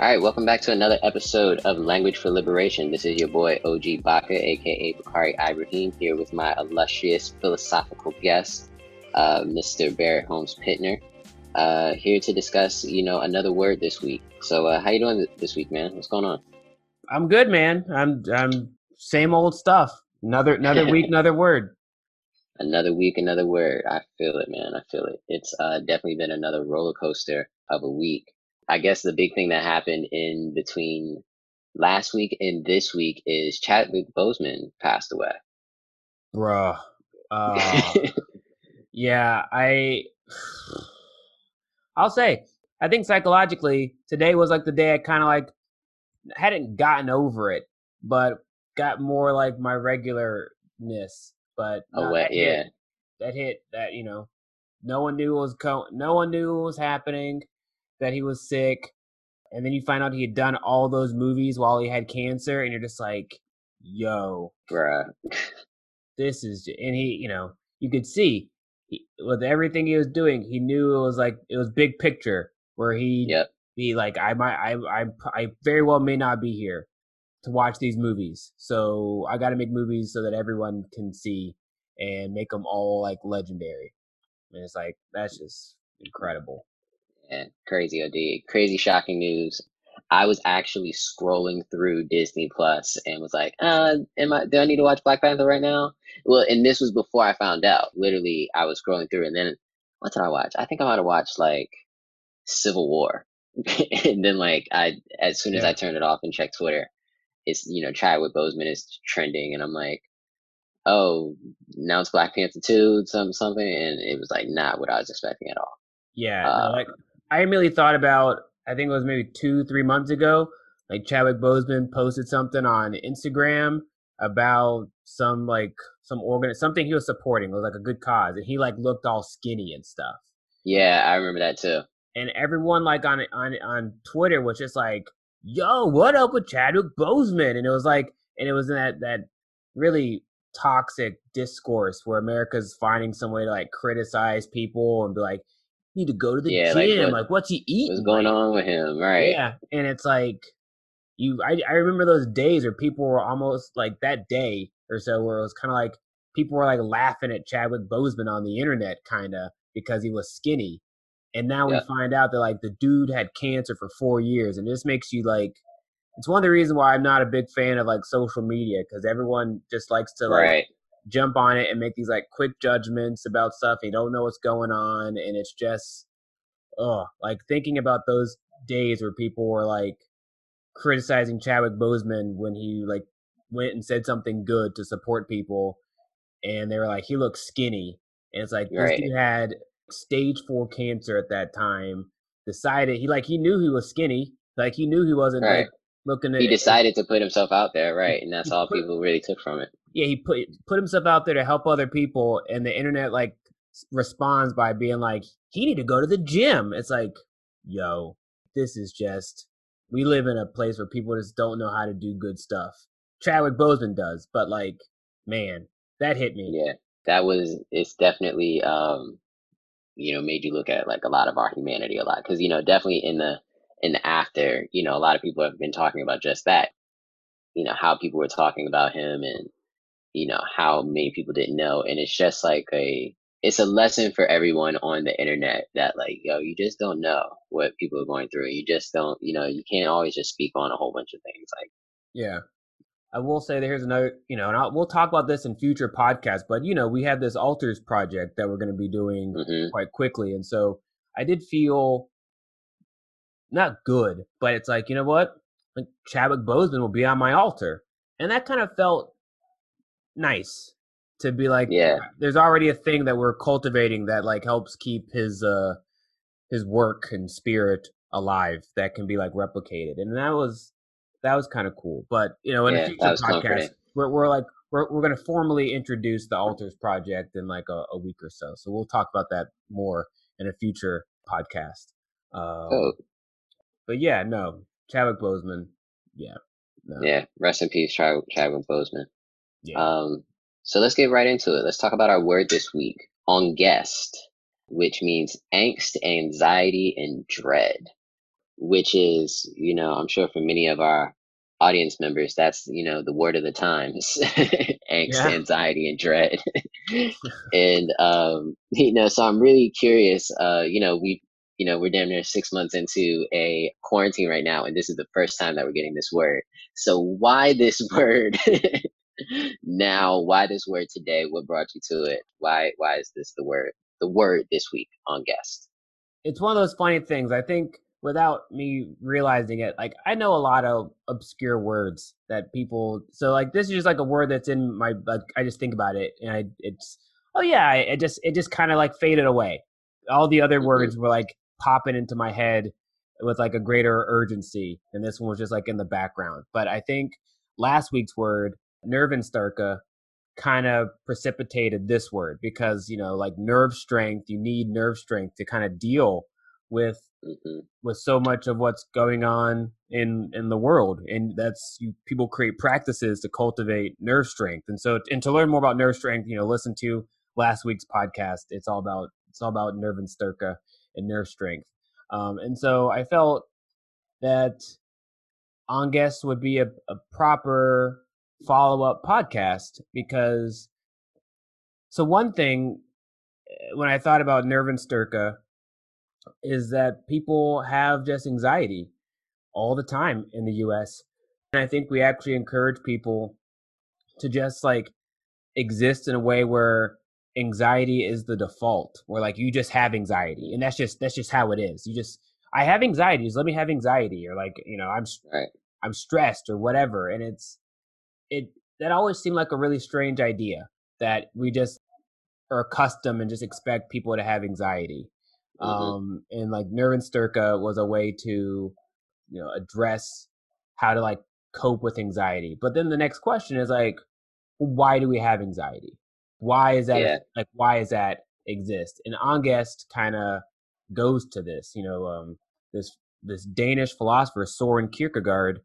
All right, welcome back to another episode of Language for Liberation. This is your boy OG Baka, aka Bakari Ibrahim, here with my illustrious philosophical guest, uh, Mr. Barrett Holmes Pittner, uh, here to discuss, you know, another word this week. So, uh, how you doing this week, man? What's going on? I'm good, man. I'm I'm same old stuff. Another another week, another word. Another week, another word. I feel it, man. I feel it. It's uh, definitely been another roller coaster of a week. I guess the big thing that happened in between last week and this week is Chadwick Boseman passed away. Bruh. Uh, yeah, I I'll say I think psychologically today was like the day I kind of like hadn't gotten over it, but got more like my regularness. But oh, that yeah, hit, that hit that you know, no one knew what was co- no one knew what was happening that he was sick, and then you find out he had done all those movies while he had cancer, and you're just like, yo, bruh, this is, and he, you know, you could see he, with everything he was doing, he knew it was like it was big picture where he yep. be like, I might, I, I, I very well may not be here to watch these movies, so I got to make movies so that everyone can see and make them all like legendary. And it's like that's just incredible. Yeah, crazy OD. Crazy shocking news. I was actually scrolling through Disney Plus and was like, uh, am I do I need to watch Black Panther right now? Well, and this was before I found out. Literally, I was scrolling through and then what did I watch? I think I might have watched like Civil War. and then like I as soon as yeah. I turned it off and checked Twitter, it's you know, Chadwick Boseman is trending and I'm like, Oh, now it's Black Panther 2, something something and it was like not what I was expecting at all. Yeah, no, like I immediately thought about I think it was maybe two, three months ago. Like Chadwick Boseman posted something on Instagram about some like some organ something he was supporting. It was like a good cause, and he like looked all skinny and stuff. Yeah, I remember that too. And everyone like on on on Twitter was just like, "Yo, what up with Chadwick Boseman?" And it was like, and it was in that that really toxic discourse where America's finding some way to like criticize people and be like, need to go to the yeah, gym. Like, what, like, what's he eating? What's going like, on with him? Right. Yeah. And it's like you I, I remember those days where people were almost like that day or so where it was kinda like people were like laughing at Chadwick Boseman on the internet kinda because he was skinny. And now we find out that like the dude had cancer for four years and this makes you like it's one of the reasons why I'm not a big fan of like social media because everyone just likes to like right jump on it and make these like quick judgments about stuff. You don't know what's going on, and it's just, oh, like thinking about those days where people were like criticizing Chadwick Boseman when he like went and said something good to support people, and they were like, he looks skinny, and it's like right. this dude had stage four cancer at that time. Decided he like he knew he was skinny, like he knew he wasn't right. like looking at. He decided to put himself out there, right, and that's all people really took from it yeah, he put put himself out there to help other people, and the internet like responds by being like, he need to go to the gym. It's like, yo, this is just we live in a place where people just don't know how to do good stuff. Chadwick Boseman does, but like, man, that hit me. Yeah, that was it's definitely um, you know, made you look at like a lot of our humanity a lot because you know, definitely in the in the after, you know, a lot of people have been talking about just that. You know, how people were talking about him and you know how many people didn't know and it's just like a it's a lesson for everyone on the internet that like yo you just don't know what people are going through you just don't you know you can't always just speak on a whole bunch of things like yeah i will say there's another you know and I'll, we'll talk about this in future podcasts but you know we have this altars project that we're going to be doing mm-hmm. quite quickly and so i did feel not good but it's like you know what like chadwick boseman will be on my altar and that kind of felt nice to be like yeah there's already a thing that we're cultivating that like helps keep his uh his work and spirit alive that can be like replicated and that was that was kind of cool but you know in yeah, a future podcast we're, we're like we're, we're going to formally introduce the altars project in like a, a, week or so so we'll talk about that more in a future podcast um, oh. but yeah no chadwick boseman yeah no. yeah rest in peace chadwick, chadwick boseman yeah. Um, so let's get right into it. Let's talk about our word this week Angest, which means angst, anxiety, and dread. which is, you know, I'm sure for many of our audience members, that's, you know, the word of the times angst, Yeah. anxiety, and dread. and, um, you know, so I'm really curious. Uh, you know, we, you know, we're damn near six months into a quarantine right now, and this is the first time that we're getting this word. So, why this word now? Why this word today? What brought you to it? Why, why is this the word, the word this week Angest? It's one of those funny things. I think without me realizing it, like I know a lot of obscure words that people. So like this is just like a word that's in my. Like I just think about it, and I it's oh yeah, it just it just kind of like faded away. All the other Mhm. words were like popping into my head with like a greater urgency, and this one was just like in the background. But I think last week's word, Nervenstärke, kind of precipitated this word because you know like nerve strength you need nerve strength to kind of deal with Mhm. with so much of what's going on in in the world and that's you people create practices to cultivate nerve strength and so and to learn more about nerve strength you know listen to last week's podcast it's all about it's all about Nervenstärke and nerve strength um, and so i felt that Angest would be a, a proper follow-up podcast because so one thing eh, when i thought about nerve and is that people have just anxiety all the time in the US. And I think we actually encourage people to just like exist in a way where anxiety is the default, where like you just have anxiety and that's just that's just how it is. You just I have anxieties, let me have anxiety or like, you know, I'm Right. I'm stressed or whatever and it's it that always seemed like a really strange idea that we just are accustomed and just expect people to have anxiety. Mhm. Um, and like Nervenstärke was a way to, you know, address how to like cope with anxiety. But then the next question is like, why do we have anxiety? Why is that Yeah. like why is that exist? And Angest kind of goes to this. You know, um, this this Danish philosopher Soren Kierkegaard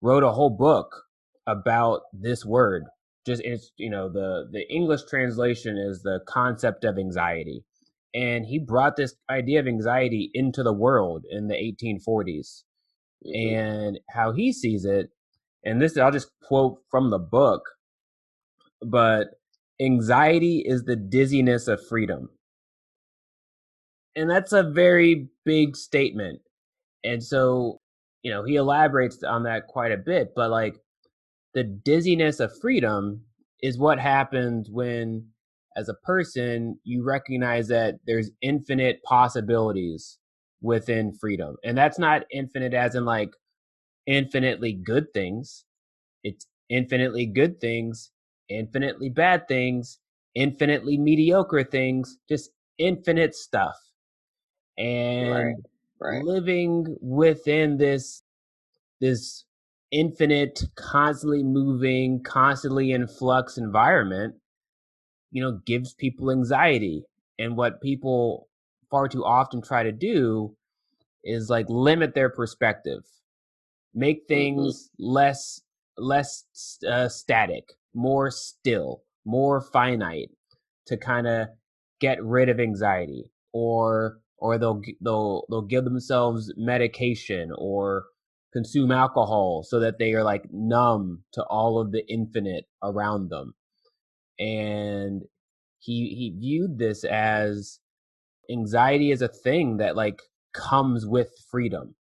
wrote a whole book about this word. Just it's you know the the English translation is the concept of anxiety, and he brought this idea of anxiety into the world in the 1840s Mhm. and how he sees it. And this I'll just quote from the book, but anxiety is the dizziness of freedom. And that's a very big statement. And so, you know, he elaborates on that quite a bit, but like the dizziness of freedom is what happens when as a person you recognize that there's infinite possibilities within freedom. And that's not infinite as in like infinitely good things. It's infinitely good things, infinitely bad things, infinitely mediocre things, just infinite stuff. And Right. living within this this infinite, constantly moving, constantly in flux environment, you know, gives people anxiety. And what people far too often try to do is like limit their perspective, make things less less uh, static, more still, more finite, to kind of get rid of anxiety, or or they'll they'll they'll give themselves medication or consume alcohol so that they are like numb to all of the infinite around them. And he he viewed this as anxiety is a thing that like comes with freedom.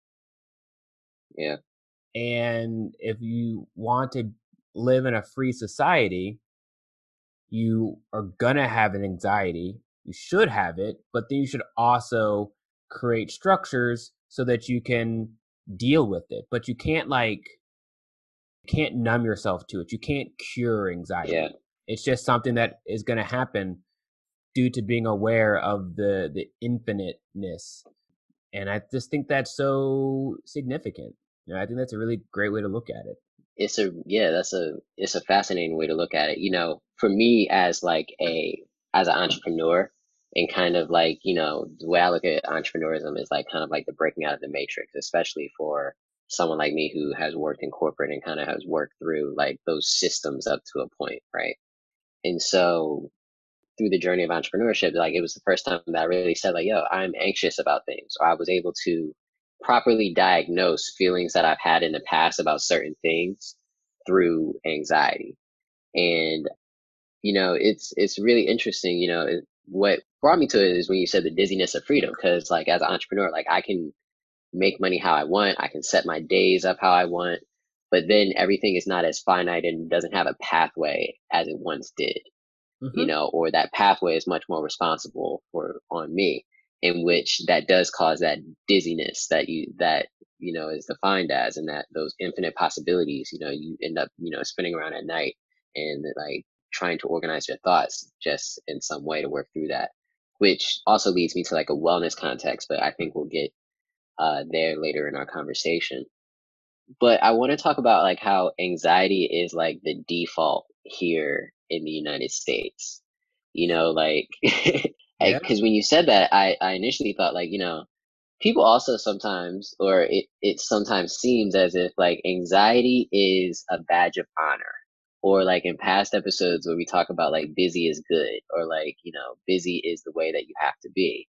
Yeah. And if you want to live in a free society, you are gonna have an anxiety. You should have it, but then you should also create structures so that you can deal with it. But you can't like you can't numb yourself to it. You can't cure anxiety. Yeah. It's just something that is gonna happen due to being aware of the the infiniteness. And I just think that's so significant. You know, I think that's a really great way to look at it. It's a yeah, that's a it's a fascinating way to look at it. You know, for me as like a as an entrepreneur and kind of like, you know, the way I look at entrepreneurism is like kind of like the breaking out of the matrix, especially for someone like me who has worked in corporate and kind of has worked through like those systems up to a point, right? And so through the journey of entrepreneurship, like it was the first time that I really said like, yo, I'm anxious about things. Or I was able to properly diagnose feelings that I've had in the past about certain things through anxiety. And you know, it's it's really interesting. You know, what brought me to it is when you said the dizziness of freedom, because like as an entrepreneur, like I can make money how I want, I can set my days up how I want, but then everything is not as finite and doesn't have a pathway as it once did. Mm-hmm. You know, or that pathway is much more responsible for on me, in which that does cause that dizziness that you that you know is defined as, and that those infinite possibilities. You know, you end up you know spinning around at night and like trying to organize your thoughts just in some way to work through that, which also leads me to like a wellness context, but I think we'll get uh, there later in our conversation. But I want to talk about like how anxiety is like the default here in the United States. You know, like, because yeah. when you said that, I, I initially thought like, you know, people also sometimes, or it, it sometimes seems as if like anxiety is a badge of honor or like in past episodes where we talk about like busy is good or like you know busy is the way that you have to be.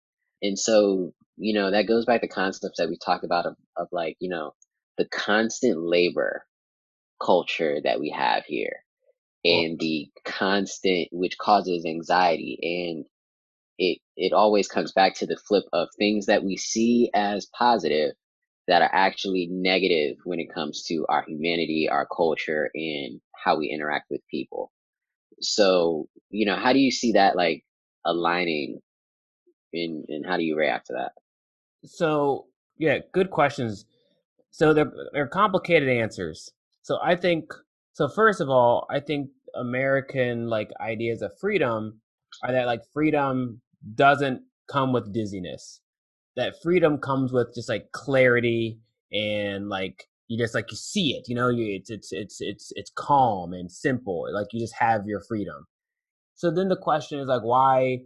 And so you know that goes back to concepts that we talked about of, of like you know the constant labor culture that we have here and the constant which causes anxiety and it it always comes back to the flip of things that we see as positive that are actually negative when it comes to our humanity, our culture, and how we interact with people. So, you know, how do you see that like aligning and and how do you react to that? So, yeah, good questions. So they're they're complicated answers. So I think so first of all, I think American like ideas of freedom are that like freedom doesn't come with dizziness that freedom comes with just like clarity and like you just like you see it you know you, it's it's it's it's it's calm and simple like you just have your freedom. So then the question is like why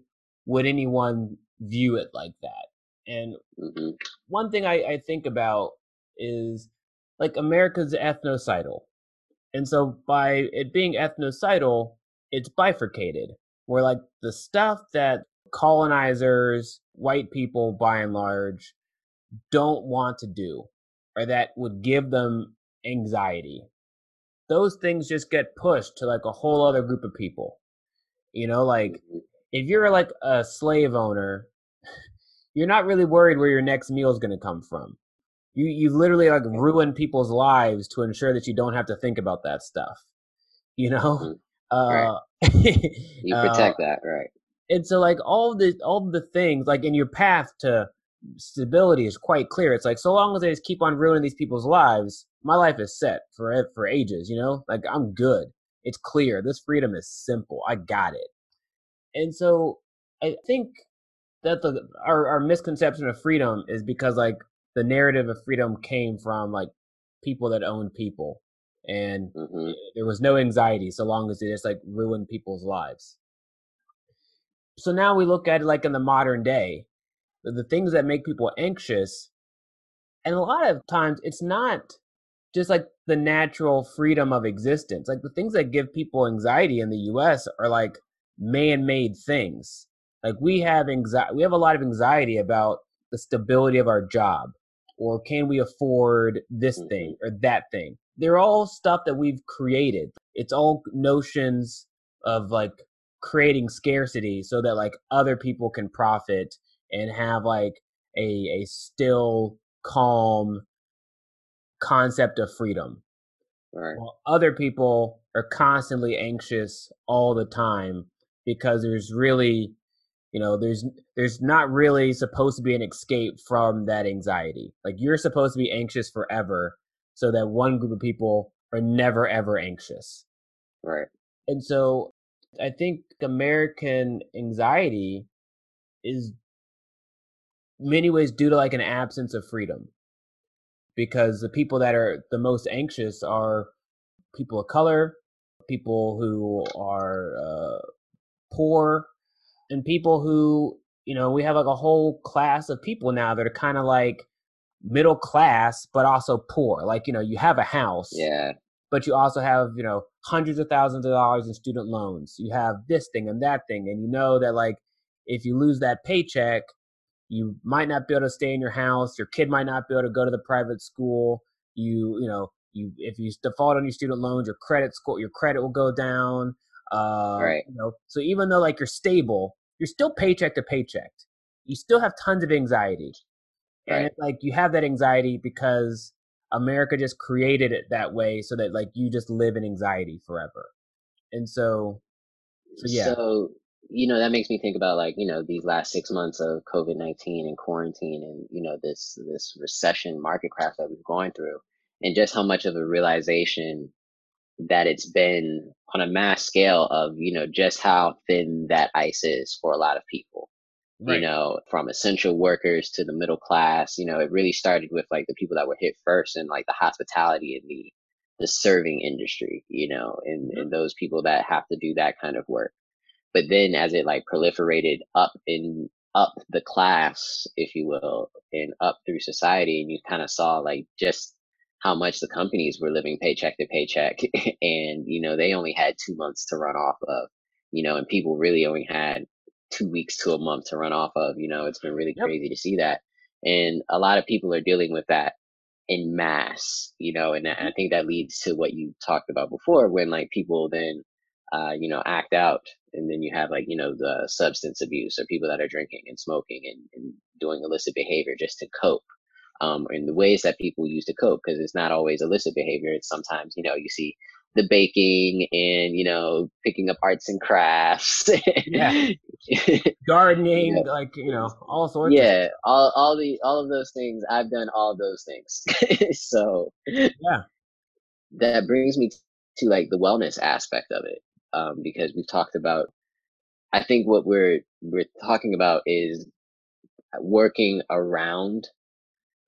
would anyone view it like that? And mm-hmm. one thing I, I think about is like america's ethnocidal. And so by it being ethnocidal it's bifurcated where like the stuff that colonizers, white people by and large, don't want to do or that would give them anxiety. Those things just get pushed to like a whole other group of people. You know, like mm-hmm. if you're like a slave owner, you're not really worried where your next meal is going to come from. You you literally like ruin people's lives to ensure that you don't have to think about that stuff. You know, mm-hmm. uh, right. you protect uh, that, right? And so like all the all the things like in your path to stability is quite clear. It's like so long as I just keep on ruining these people's lives, my life is set for for ages. You know, like I'm good. It's clear. This freedom is simple. I got it. And so I think that the our, our misconception of freedom is because like the narrative of freedom came from like people that owned people and mm-hmm. there was no anxiety so long as they just like ruined people's lives so now we look at it like in the modern day, the, things that make people anxious, and a lot of times it's not just like the natural freedom of existence. Like the things that give people anxiety in the US are like man-made things. Like we have anxiety we have a lot of anxiety about the stability of our job or can we afford this mm-hmm. thing or that thing. They're all stuff that we've created. It's all notions of like creating scarcity so that like other people can profit and have like a a still calm concept of freedom. Right. While other people are constantly anxious all the time because there's really you know there's there's not really supposed to be an escape from that anxiety like you're supposed to be anxious forever so that one group of people are never ever anxious right and so I think American anxiety is many ways due to like an absence of freedom because the people that are the most anxious are people of color, people who are uh, poor, and people who you know we have like a whole class of people now that are kind of like middle class but also poor. Like you know you have a house, yeah, but you also have you know hundreds of thousands of dollars in student loans. You have this thing and that thing and you know that like if you lose that paycheck you might not be able to stay in your house your kid might not be able to go to the private school you you know you if you default on your student loans your credit score your credit will go down uh, right. you know so even though like you're stable you're still paycheck to paycheck. You still have tons of anxiety. And Right. it's like you have that anxiety because america just created it that way so that like you just live in anxiety forever and so so yeah So, you know, that makes me think about like, you know, these last six months of COVID-19 and quarantine and, you know, this this recession market crash that we've gone through and just how much of a realization that it's been on a mass scale of, you know, just how thin that ice is for a lot of people. You know, from essential workers to the middle class, you know, it really started with like the people that were hit first and like the hospitality and the the serving industry, you know, and, Mhm. and those people that have to do that kind of work but then as it like proliferated up in up the class if you will and up through society and you kind of saw like just how much the companies were living paycheck to paycheck and you know they only had two months to run off of you know and people really only had two weeks to a month to run off of you know it's been really yep crazy to see that and a lot of people are dealing with that in mass, you know, and I Mhm. think that leads to what you talked about before when like people then, uh, you know, act out and then you have like, you know, the substance abuse or people that are drinking and smoking and, and doing illicit behavior just to cope. Um, and the ways that people use to cope, because it's not always illicit behavior. It's sometimes, you know, you see the baking and, you know, picking up arts and crafts. yeah gardening know, like you know all sorts of yeah, all all the all of those things. I've done all of those things. so yeah that brings me to like the wellness aspect of it, um, because we've talked about. I think what we're we're talking about is working around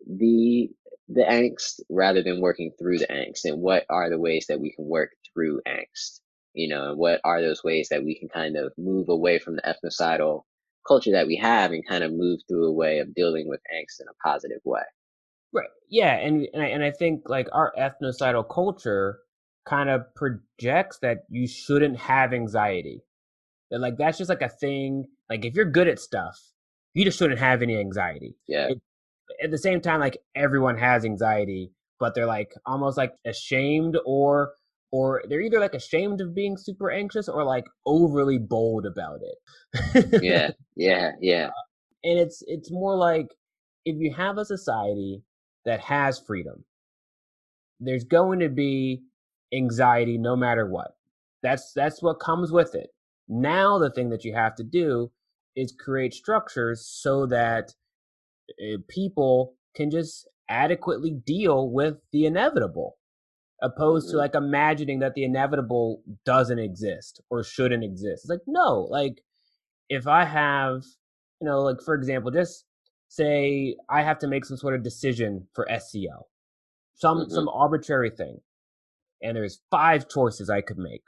the the angst rather than working through the angst, and what are the ways that we can work through angst. You know, and what are those ways that we can kind of move away from the ethnocidal culture that we have and kind of move through a way of dealing with angst in a positive way. Right. Yeah, and and I, and I think like our ethnocidal culture kind of projects that you shouldn't have anxiety. That like that's just like a thing. Like if you're good at stuff, you just shouldn't have any anxiety. Yeah. It, at the same time, like everyone has anxiety, but they're like almost like ashamed or or they're either like ashamed of being super anxious or like overly bold about it. Yeah. Yeah. Yeah. and it's it's more like if you have a society that has freedom there's going to be anxiety no matter what that's that's what comes with it now the thing that you have to do is create structures so that uh, people can just adequately deal with the inevitable opposed to hmm like imagining that the inevitable doesn't exist or shouldn't exist. It's like no like if I have, you know, like for example, just say I have to make some sort of decision for SEO, some hmm some arbitrary thing, and there's five choices I could make.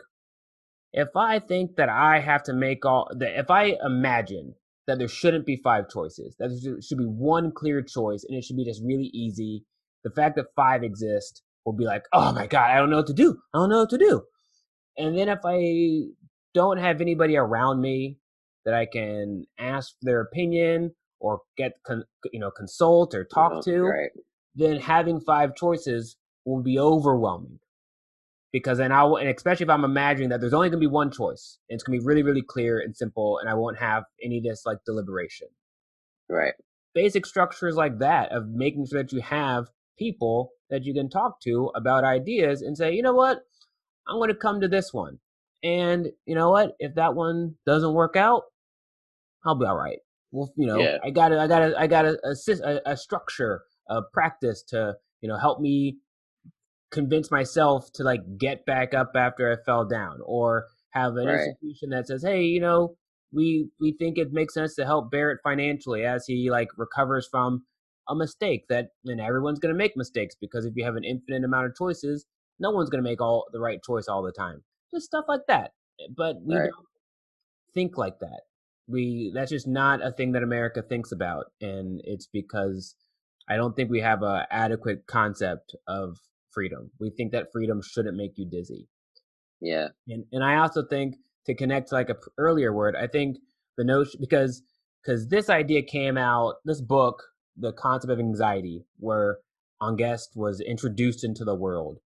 If I think that I have to make all that, if I imagine that there shouldn't be five choices, that there should- be one clear choice, and it should be just really easy. The fact that five exist will be like, oh my god, I don't know what to do. I don't know what to do. And then if I don't have anybody around me that I can ask their opinion or get con- you know consult or talk Oh, to, right. then having five choices will be overwhelming because then I will, and especially if I'm imagining that there's only going to be one choice, and it's going to be really really clear and simple, and I won't have any of this like deliberation. Right. Basic structures like that of making sure that you have people that you can talk to about ideas and say, you know what, I'm going to come to this one. And you know what? If that one doesn't work out, I'll be all right. Well, you know, Yeah. I got to, I got to, I got assist a, a structure, a practice to, you know, help me convince myself to like get back up after I fell down, or have an Right. institution that says, hey, you know, we we think it makes sense to help Barrett financially as he like recovers from a mistake that and everyone's going to make mistakes because if you have an infinite amount of choices no one's going to make all the right choice all the time just stuff like that but we Right. don't think like that we that's just not a thing that america thinks about and it's because i don't think we have a adequate concept of freedom we think that freedom shouldn't make you dizzy Yeah. and and I also think to connect to like a p- earlier word, I think the notion because because this idea came out, this book, the concept of anxiety, where Angst was introduced into the world,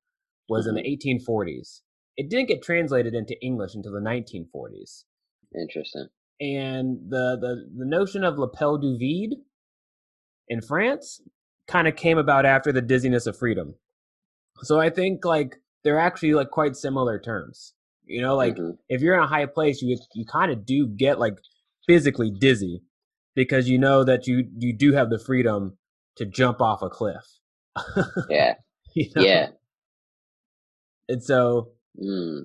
was mm-hmm. in the 1840s. It didn't get translated into English until the 1940s. Interesting. And the the, the notion of l'appel du vide in France kind of came about after the dizziness of freedom. So I think like they're actually like quite similar terms. You know, like mm-hmm. if you're in a high place, you you kind of do get like physically dizzy because you know that you you do have the freedom to jump off a cliff. yeah. you know? Yeah. And so mm.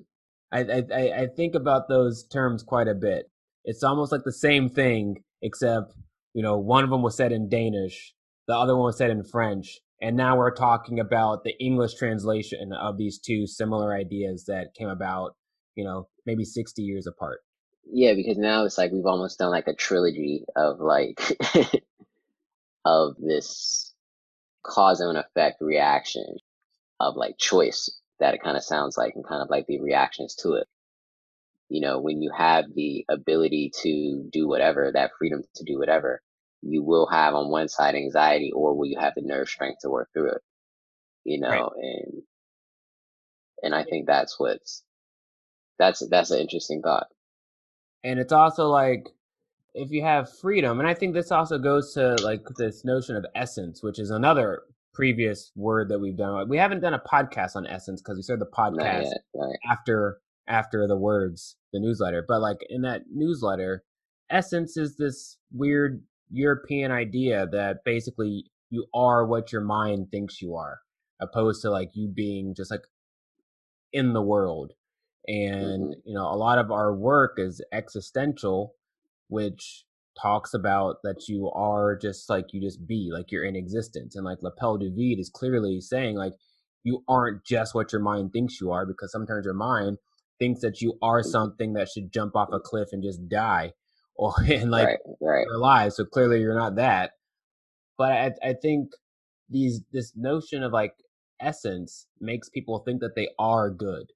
I, I I think about those terms quite a bit. It's almost like the same thing, except you know one of them was said in Danish, the other one was said in French, and now we're talking about the English translation of these two similar ideas that came about you know, maybe 60 years apart. Yeah, because now it's like we've almost done like a trilogy of like of this cause and effect reaction of like choice that it kind of sounds like and kind of like the reactions to it. You know, when you have the ability to do whatever, that freedom to do whatever, you will have on one side anxiety or will you have the nerve strength to work through it? You know, right. and and I think that's what's that's that's an interesting thought. And it's also like if you have freedom, and I think this also goes to like this notion of essence, which is another previous word that we've done. We haven't done a podcast on essence because we started the podcast yet, after after the words, the newsletter. But like in that newsletter, essence is this weird European idea that basically you are what your mind thinks you are, opposed to like you being just like in the world and mm-hmm. you know a lot of our work is existential which talks about that you are just like you just be like you're in existence and like l'appel du vide is clearly saying like you aren't just what your mind thinks you are because sometimes your mind thinks that you are mm-hmm. something that should jump off a cliff and just die or and like right, right. you're alive so clearly you're not that but I, I think these this notion of like essence makes people think that they are good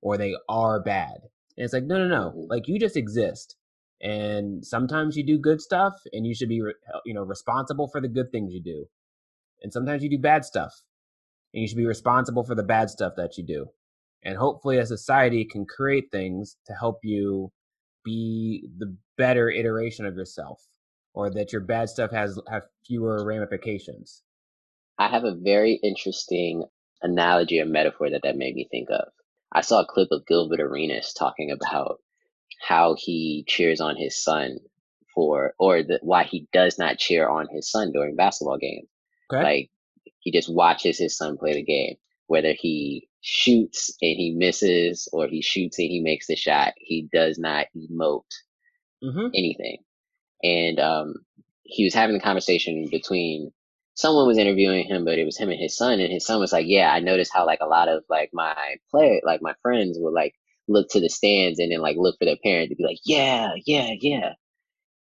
or they are bad. And it's like, no, no, no. Mm-hmm. Like you just exist. And sometimes you do good stuff and you should be, you know, responsible for the good things you do. And sometimes you do bad stuff and you should be responsible for the bad stuff that you do. And hopefully a society can create things to help you be the better iteration of yourself or that your bad stuff has have fewer ramifications. I have a very interesting analogy or metaphor that that made me think of. I saw a clip of Gilbert Arenas talking about how he cheers on his son for, or the, why he does not cheer on his son during basketball games. Okay. Like he just watches his son play the game. Whether he shoots and he misses, or he shoots and he makes the shot, he does not emote mm-hmm. anything. And um, he was having a conversation between someone was interviewing him, but it was him and his son, and his son was like, "Yeah, I noticed how like a lot of like my play, like my friends would like look to the stands and then like look for their parent to be like, yeah, yeah, yeah."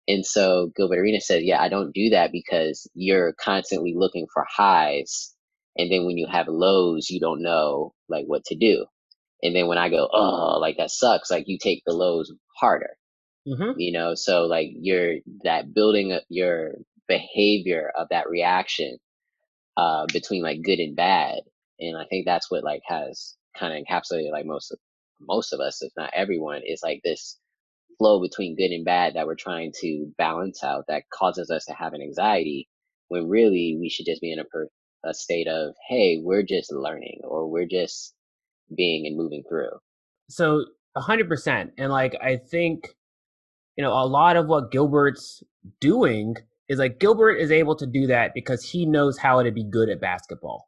And so Gilbert Arenas said, "Yeah, I don't do that because you're constantly looking for highs, and then when you have lows, you don't know like what to do. And then when I go, oh, like that sucks, like you take the lows harder." Mm-hmm. You know, so like you're that building your behavior of that reaction uh, between like good and bad. And I think that's what like has kind of encapsulated like most of most of us, if not everyone, is like this flow between good and bad that we're trying to balance out that causes us to have an anxiety when really we should just be in a, per- a state of hey we're just learning or we're just being and moving through so 100% and like i think you know a lot of what gilbert's doing is like Gilbert is able to do that because he knows how to be good at basketball.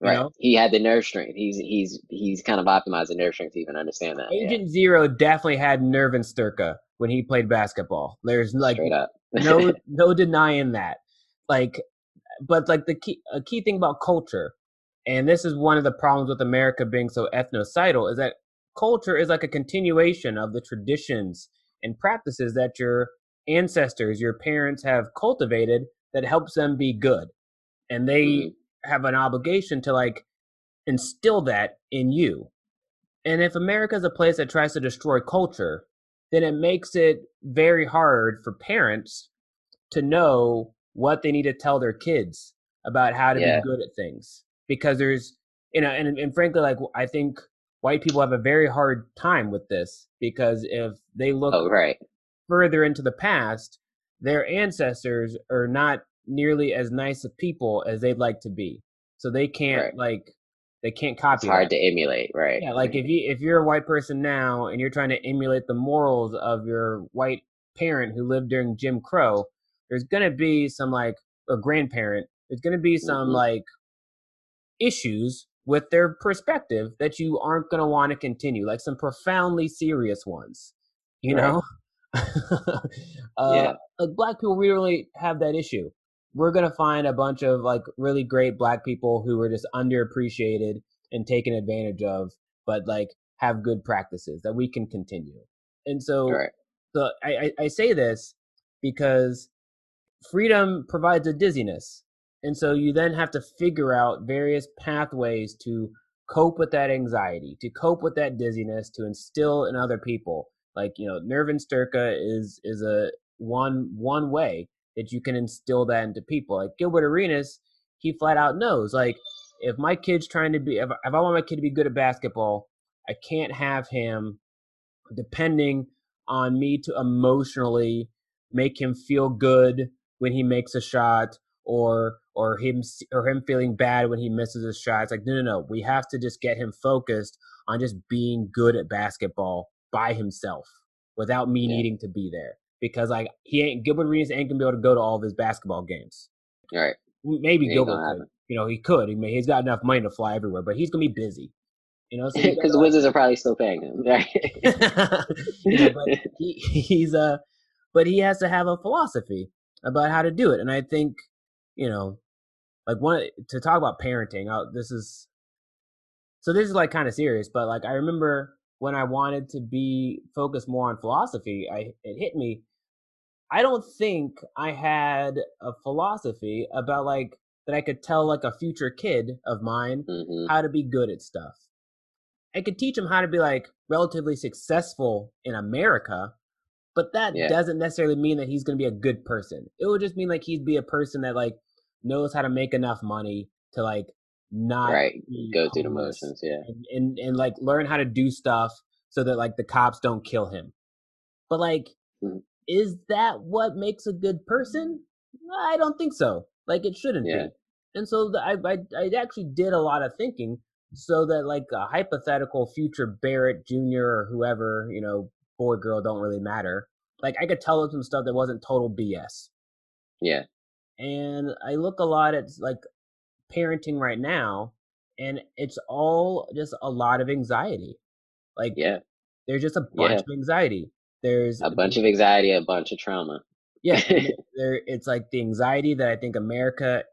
Right. Know? He had the nerve strength. He's he's he's kind of optimized the nerve strength to even understand that. Agent yeah. Zero definitely had Nervenstärke when he played basketball. There's like no no denying that. Like, but like the key a key thing about culture, and this is one of the problems with America being so ethnocidal, is that culture is like a continuation of the traditions and practices that your ancestors, your parents have cultivated that helps them be good. And they mm-hmm. have an obligation to like instill that in you. And if America is a place that tries to destroy culture, then it makes it very hard for parents to know what they need to tell their kids about how to Yeah. be good at things because there's you know and, and frankly like i think white people have a very hard time with this because if they look Oh, right. further into the past their ancestors are not nearly as nice of people as they'd like to be so they can't Right. like they can't copy It's hard that. to emulate, right? Yeah, like if you if you're a white person now and you're trying to emulate the morals of your white parent who lived during Jim Crow, there's gonna be some like a grandparent, there's gonna be some Mhm. like issues with their perspective that you aren't gonna want to continue, like some profoundly serious ones. You Right. know? uh, Yeah. like black people we really have that issue we're gonna find a bunch of like really great black people who are just underappreciated and taken advantage of, but like have good practices that we can continue. And so, Right. so I, I, I say this because freedom provides a dizziness, and so you then have to figure out various pathways to cope with that anxiety, to cope with that dizziness, to instill in other people. Like you know, nerve and Nervenstärke is is a one one way that you can instill that into people. Like Gilbert Arenas, he flat out knows like if my kid's trying to be if, if I want my kid to be good at basketball, I can't have him depending on me to emotionally make him feel good when he makes a shot or or him or him feeling bad when he misses a shot. It's like no no no, we have to just get him focused on just being good at basketball by himself without me Yeah. needing to be there because like he ain't Gilbert Arenas ain't gonna be able to go to all of his basketball games. Right. Maybe Gilbert could. You know, he could. He may, he's got enough money to fly everywhere, but he's gonna be busy. You know, Because gotta, the Wizards are probably still paying him. Right. you know, but he, he's uh but he has to have a philosophy about how to do it and i think you know like one to talk about parenting uh, this is so this is like kind of serious but like i remember when i wanted to be focused more on philosophy i it hit me i don't think i had a philosophy about like that i could tell like a future kid of mine hmm how to be good at stuff. I could teach him how to be like relatively successful in America, but that Yeah. doesn't necessarily mean that he's going to be a good person. It would just mean like he'd be a person that like knows how to make enough money to like not Right. Go through the motions. Yeah. and, and and like learn how to do stuff so that like the cops don't kill him. But like, Mhm. is that what makes a good person? I don't think so. Like it shouldn't Yeah. be. And so the, I, I I actually did a lot of thinking so that like a hypothetical future Barrett Jr. or whoever you know boy girl don't really matter. Like I could tell them some stuff that wasn't total BS Yeah. and I look a lot at like parenting right now, and it's all just a lot of anxiety. Like Yeah. there's just a bunch Yeah. of anxiety. There's A bunch of anxiety, a bunch of trauma. yeah. there, it's like the anxiety that I think America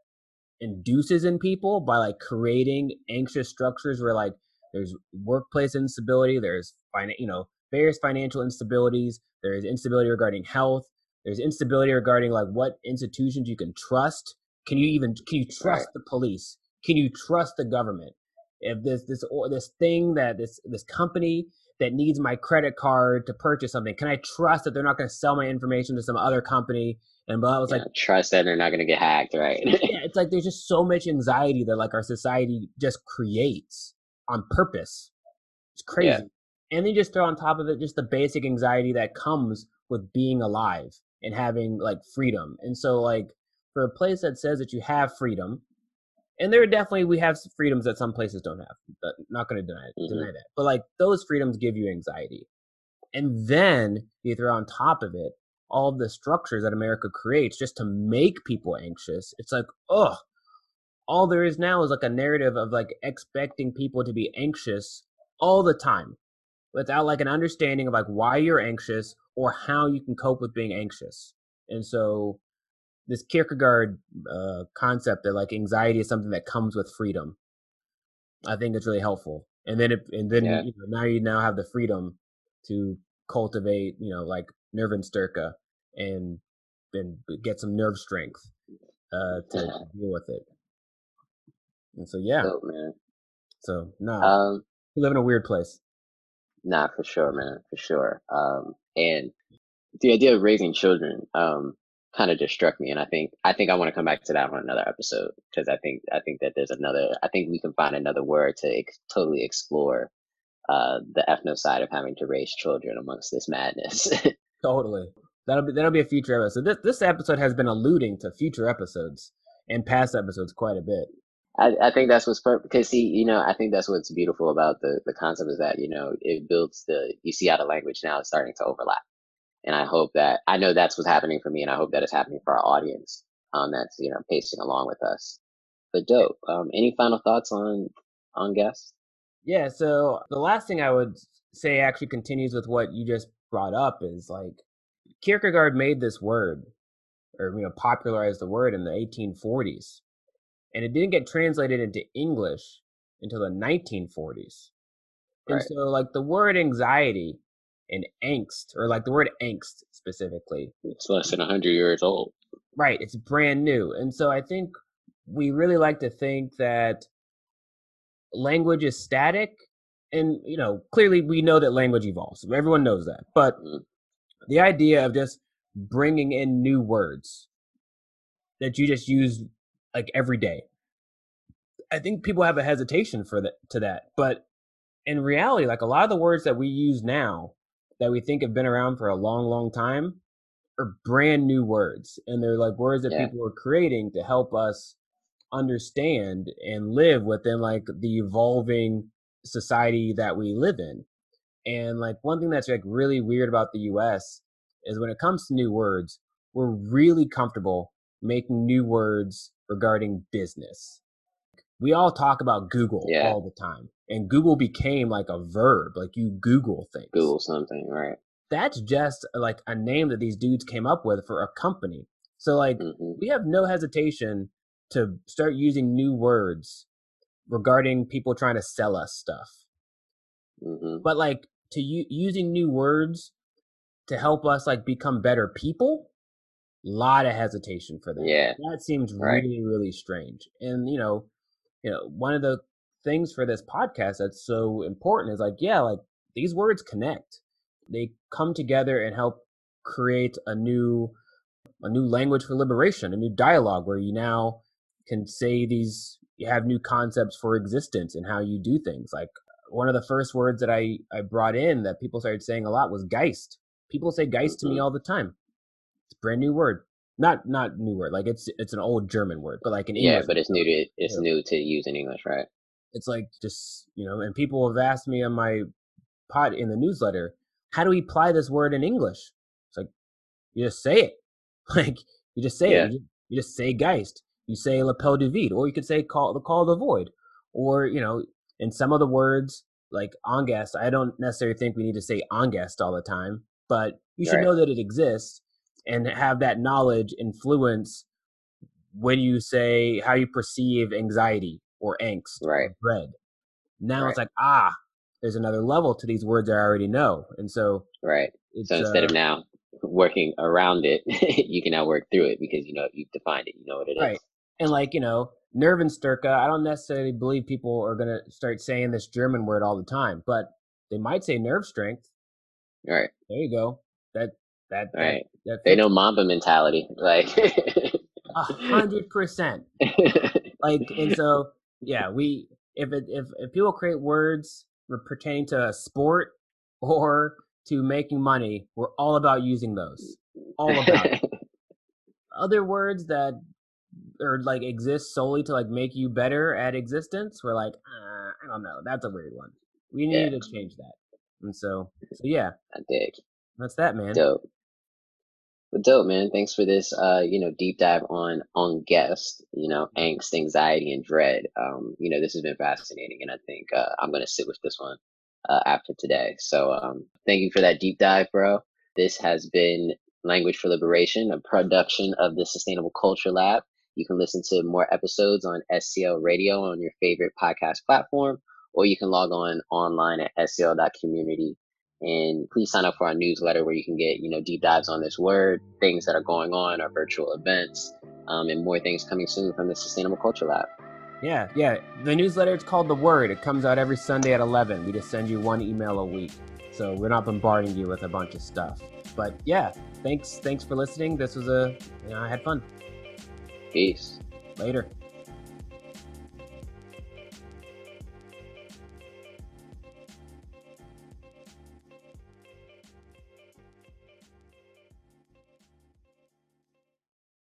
induces in people by like creating anxious structures where like there's workplace instability, there's fin- you know various financial instabilities, there's instability regarding health, there's instability regarding like what institutions you can trust. Can you even can you trust Right. the police? Can you trust the government? If this this or this thing that this this company that needs my credit card to purchase something, can I trust that they're not going to sell my information to some other company? And blah, it's Yeah, like trust that they're not going to get hacked, right? yeah, it's like there's just so much anxiety that like our society just creates on purpose. It's crazy. Yeah. And then you just throw on top of it just the basic anxiety that comes with being alive and having like freedom. And so like for a place that says that you have freedom, and there are definitely we have freedoms that some places don't have. But not going to deny Mhm. deny that. But like those freedoms give you anxiety. And then you throw on top of it all of the structures that America creates just to make people anxious. It's like, oh, all there is now is like a narrative of like expecting people to be anxious all the time without like an understanding of like why you're anxious or how you can cope with being anxious. And so this Kierkegaard uh, concept that like anxiety is something that comes with freedom, I think it's really helpful. And then it, and then Yeah. you know, now you now have the freedom to cultivate, you know, like Nervenstärke and and get some nerve strength uh, to, deal with it. And so yeah, man. so no, Um, we live in a weird place. Nah, for sure, man, for sure. Um, and the idea of raising children, um, kind of just struck me, and I think I think I want to come back to that on another episode because I think I think that there's another I think we can find another word to ex- totally explore uh, the ethno side of having to raise children amongst this madness. totally, that'll be that'll be a future episode. This this episode has been alluding to future episodes and past episodes quite a bit. I, I think that's what's perfect because see, you know, I think that's what's beautiful about the the concept is that you know it builds the you see how the language now is starting to overlap and I hope that I know that's what's happening for me, and I hope that it's happening for our audience. Um, that's you know pacing along with us. But dope. Um, any final thoughts on on Angest? Yeah. So the last thing I would say actually continues with what you just brought up is like Kierkegaard made this word, or you know, popularized the word in the 1840s, and it didn't get translated into English until the 1940s. Right. And so, like the word anxiety and angst, or like the word angst specifically. It's less than 100 years old. Right. It's brand new. And so I think we really like to think that language is static. And, you know, clearly we know that language evolves. Everyone knows that. But mm-hmm. the idea of just bringing in new words that you just use like every day. I think people have a hesitation for that to that, but in reality, like a lot of the words that we use now that we think have been around for a long, long time are brand new words. And they're like words that yeah. people are creating to help us understand and live within like the evolving society that we live in. And like one thing that's like really weird about the US is when it comes to new words, we're really comfortable making new words regarding business. We all talk about Google yeah. all the time and Google became like a verb, like you Google things. Google something, right? That's just like a name that these dudes came up with for a company. So like mm-hmm. we have no hesitation to start using new words regarding people trying to sell us stuff. Mm-hmm. But like to u- using new words to help us like become better people, lot of hesitation for that. Yeah, that seems right. really really strange. And you know, you know, one of the things for this podcast that's so important is like, yeah, like these words connect. They come together and help create a new a new language for liberation, a new dialogue where you now can say these you have new concepts for existence and how you do things. Like one of the first words that I I brought in that people started saying a lot was Geist. People say Geist mm-hmm. to me all the time. It's a brand new word. Not not new word. Like it's it's an old German word, but like an English. Yeah, but it's new to it's yeah. new to use in English, right? it's like just you know and people have asked me on my pod in the newsletter how do we apply this word in english it's like you just say it like you just say yeah. it you, you, just say geist you say l'appel du vide or you could say call the call of the void or you know in some of the words like angest i don't necessarily think we need to say angest all the time but you should right. know that it exists and have that knowledge influence when you say how you perceive anxiety or angst right. or dread. Now right. it's like, ah, there's another level to these words I already know. And so Right. So instead uh, of now working around it, you can now work through it because you know you've defined it, you know what it right. is. And like, you know, Nervenstärke, I don't necessarily believe people are gonna start saying this German word all the time, but they might say nerve strength. Right. There you go. That right. That, that they know Mamba mentality. Like a hundred percent. Like and so yeah, we if it if, if people create words pertaining to sport or to making money, we're all about using those. All about it. Other words that or like exist solely to like make you better at existence, we're like, uh, I don't know, that's a weird one. We need yeah. to change that. And so, so yeah, I dig. That's that, man. Dope. But dope, man. Thanks for this, uh, you know, deep dive on on Angest, you know, angst, anxiety, and dread. Um, you know, this has been fascinating, and I think uh, I'm gonna sit with this one uh, after today. So, um, thank you for that deep dive, bro. This has been Language for Liberation, a production of the Sustainable Culture Lab. You can listen to more episodes on SCL Radio on your favorite podcast platform, or you can log on online at scl.community and please sign up for our newsletter where you can get, you know, deep dives on this word, things that are going on, our virtual events, um, and more things coming soon from the Sustainable Culture Lab. Yeah, yeah. The newsletter it's called The Word. It comes out every Sunday at 11. We just send you one email a week. So we're not bombarding you with a bunch of stuff. But yeah, thanks thanks for listening. This was a you know I had fun. Peace. Later.